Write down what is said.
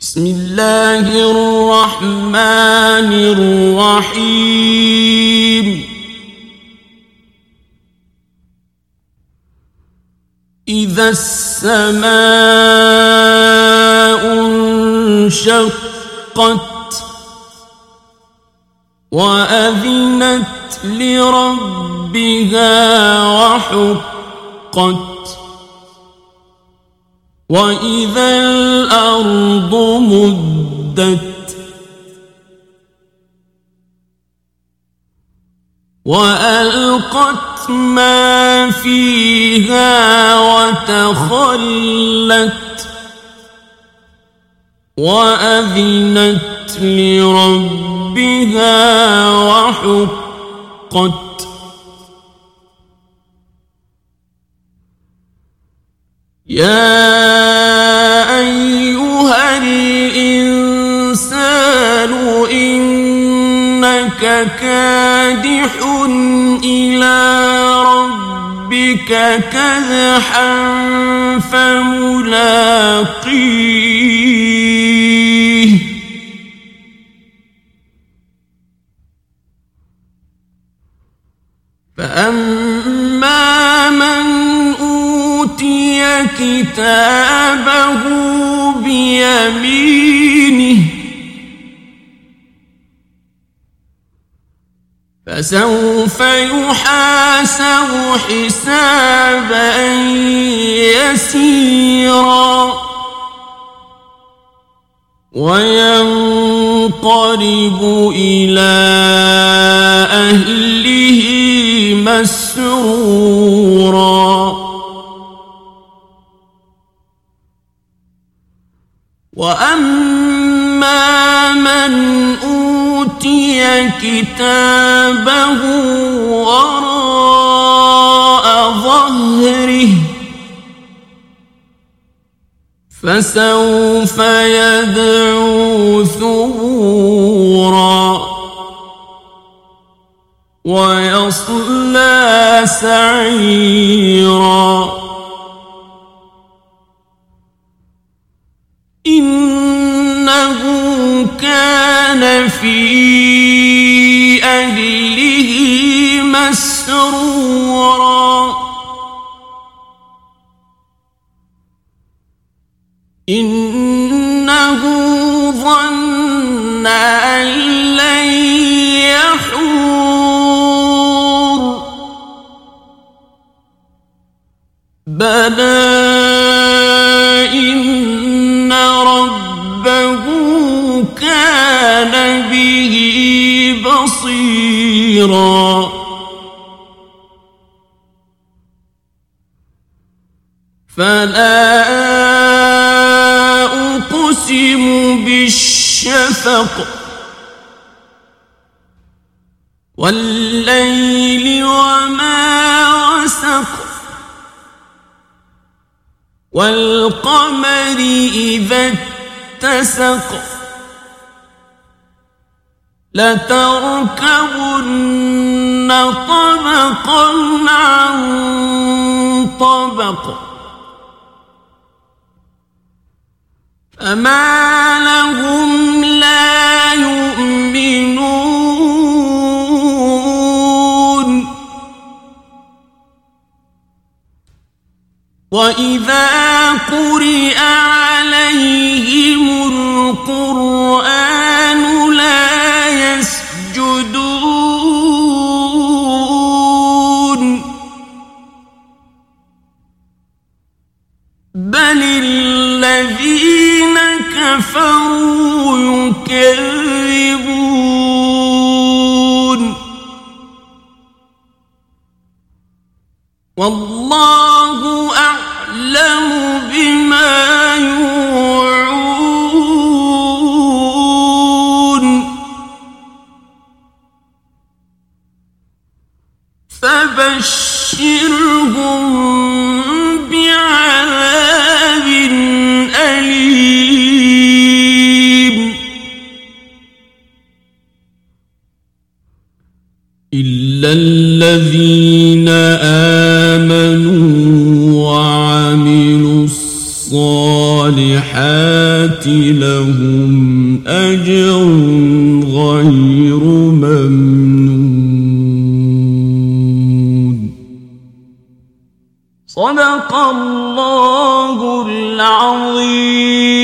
بسم الله الرحمن الرحيم. إذا السماء انشقت وأذنت لربها وحقت وإذا الأرض مدت وألقت ما فيها وتخلت وأذنت لربها وحقت يا الإنسان إنك كادح إلى ربك كدحا فملاقيه. فأما كتابه بيمينه. فسوف يحاسب حسابا يسيرا. وينقلب إلى أهله مسرورا. وأما من أوتي كتابه وراء ظهره فسوف يدعو ثبورا ويصلى سعيرا. في أهله مسرورا. إنه ظن أن لن يحور. بلى إن ربه كان به بصيرا. فلا أقسم بالشفق والليل وما وسق والقمر إذا اتسق لتركبن طبقا عن طبق. فما لهم لا يؤمنون. وإذا قرئ عليهم بل الذين كفروا يكذبون والله إلا الذين آمنوا وعملوا الصالحات لهم أجر غير ممنون. صدق الله العظيم.